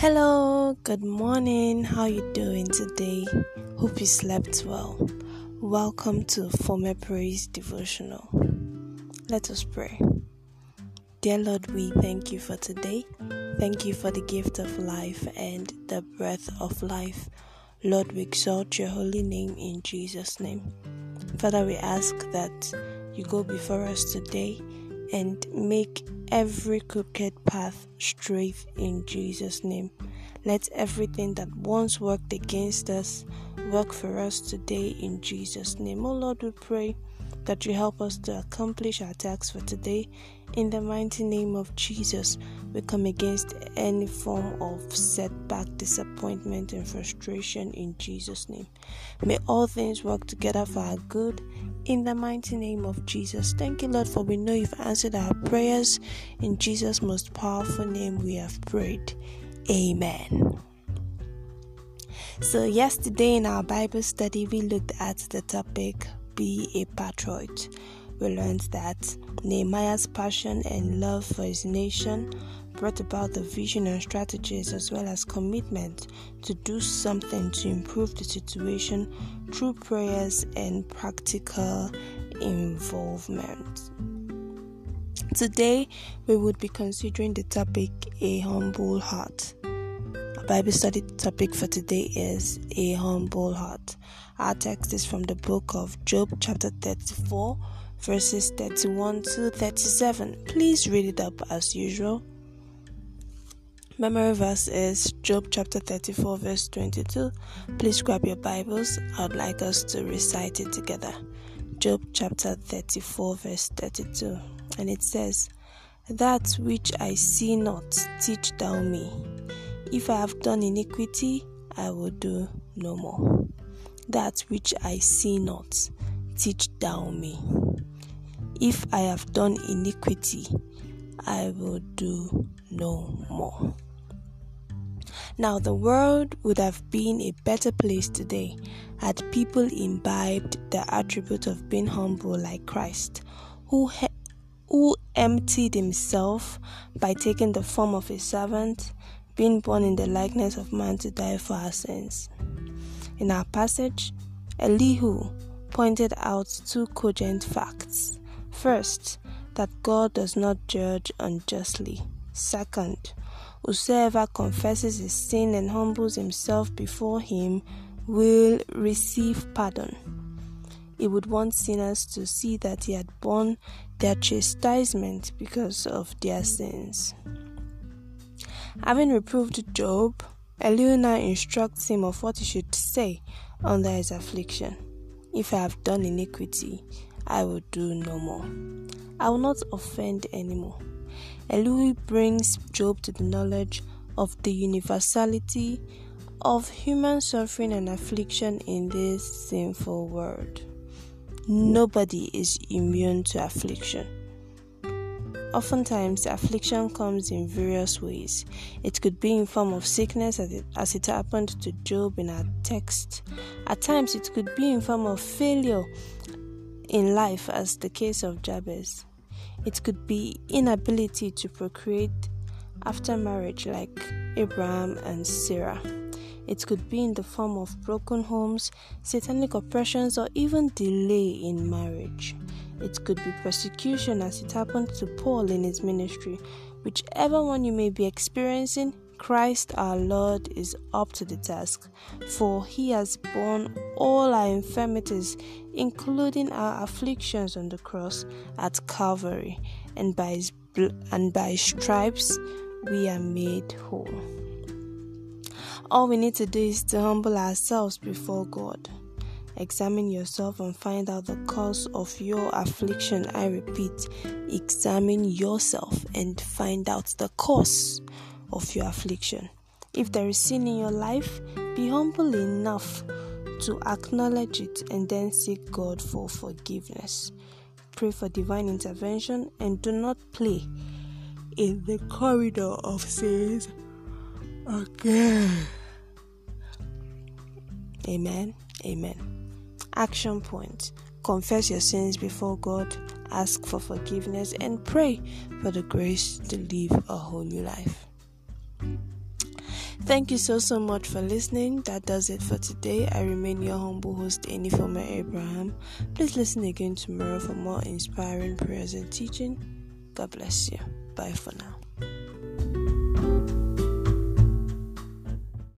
Hello, good morning. How are you doing today? Hope you slept well. Welcome to Former Praise Devotional. Let us pray. Dear Lord, we thank you for today. Thank you for the gift of life and the breath of life. Lord, we exalt your holy name in Jesus' name. Father, we ask that you go before us today and make every crooked path straight in Jesus' name. Let everything that once worked against us work for us today in Jesus' name. Oh Lord, we pray that you help us to accomplish our tasks for today. In the mighty name of Jesus, we come against any form of setback, disappointment, and frustration in Jesus' name. May all things work together for our good. In the mighty name of Jesus. Thank you, Lord, for we know you've answered our prayers. In Jesus' most powerful name, we have prayed. Amen. So, yesterday in our Bible study, we looked at the topic Be a Patriot. We learned that Nehemiah's passion and love for his nation brought about the vision and strategies as well as commitment to do something to improve the situation through prayers and practical involvement. Today, we would be considering the topic A Humble Heart. Our Bible study topic for today is A Humble Heart. Our text is from the book of Job, chapter 34, verses 31 to 37. Please read it up as usual. Memory verse is Job chapter 34, verse 22. Please grab your Bibles. I would like us to recite it together. Job chapter 34, verse 32. And it says, That which I see not, teach thou me. If I have done iniquity, I will do no more. That which I see not, teach thou me. If I have done iniquity, I will do no more. Now, the world would have been a better place today had people imbibed the attribute of being humble like Christ, who, he- who emptied himself by taking the form of a servant, being born in the likeness of man to die for our sins. In our passage, Elihu pointed out two cogent facts. First, that God does not judge unjustly. Second, Whosoever confesses his sin and humbles himself before him will receive pardon. He would want sinners to see that he had borne their chastisement because of their sins. Having reproved Job, Elihu instructs him of what he should say under his affliction. If I have done iniquity, I will do no more. I will not offend anymore. Elihu brings Job to the knowledge of the universality of human suffering and affliction in this sinful world. Nobody is immune to affliction. Oftentimes, affliction comes in various ways. It could be in form of sickness, as it, as it happened to Job in our text. At times, it could be in form of failure in life, as the case of Jabez. It could be inability to procreate after marriage, like Abraham and Sarah. It could be in the form of broken homes, satanic oppressions, or even delay in marriage. It could be persecution as it happened to Paul in his ministry. Whichever one you may be experiencing, Christ our Lord is up to the task, for he has borne all our infirmities, including our afflictions on the cross at Calvary, and by his bl- and by his stripes we are made whole. All we need to do is to humble ourselves before God. Examine yourself and find out the cause of your affliction. I repeat, examine yourself and find out the cause of your affliction. If there is sin in your life, be humble enough to acknowledge it and then seek God for forgiveness. Pray for divine intervention and do not play in the corridor of sins again. Amen. Amen. Action point confess your sins before God, ask for forgiveness, and pray for the grace to live a holy life. Thank you so so much for listening. That does it for today. I remain your humble host, Enifoma Abraham. Please listen again tomorrow for more inspiring prayers and teaching. God bless you. Bye for now.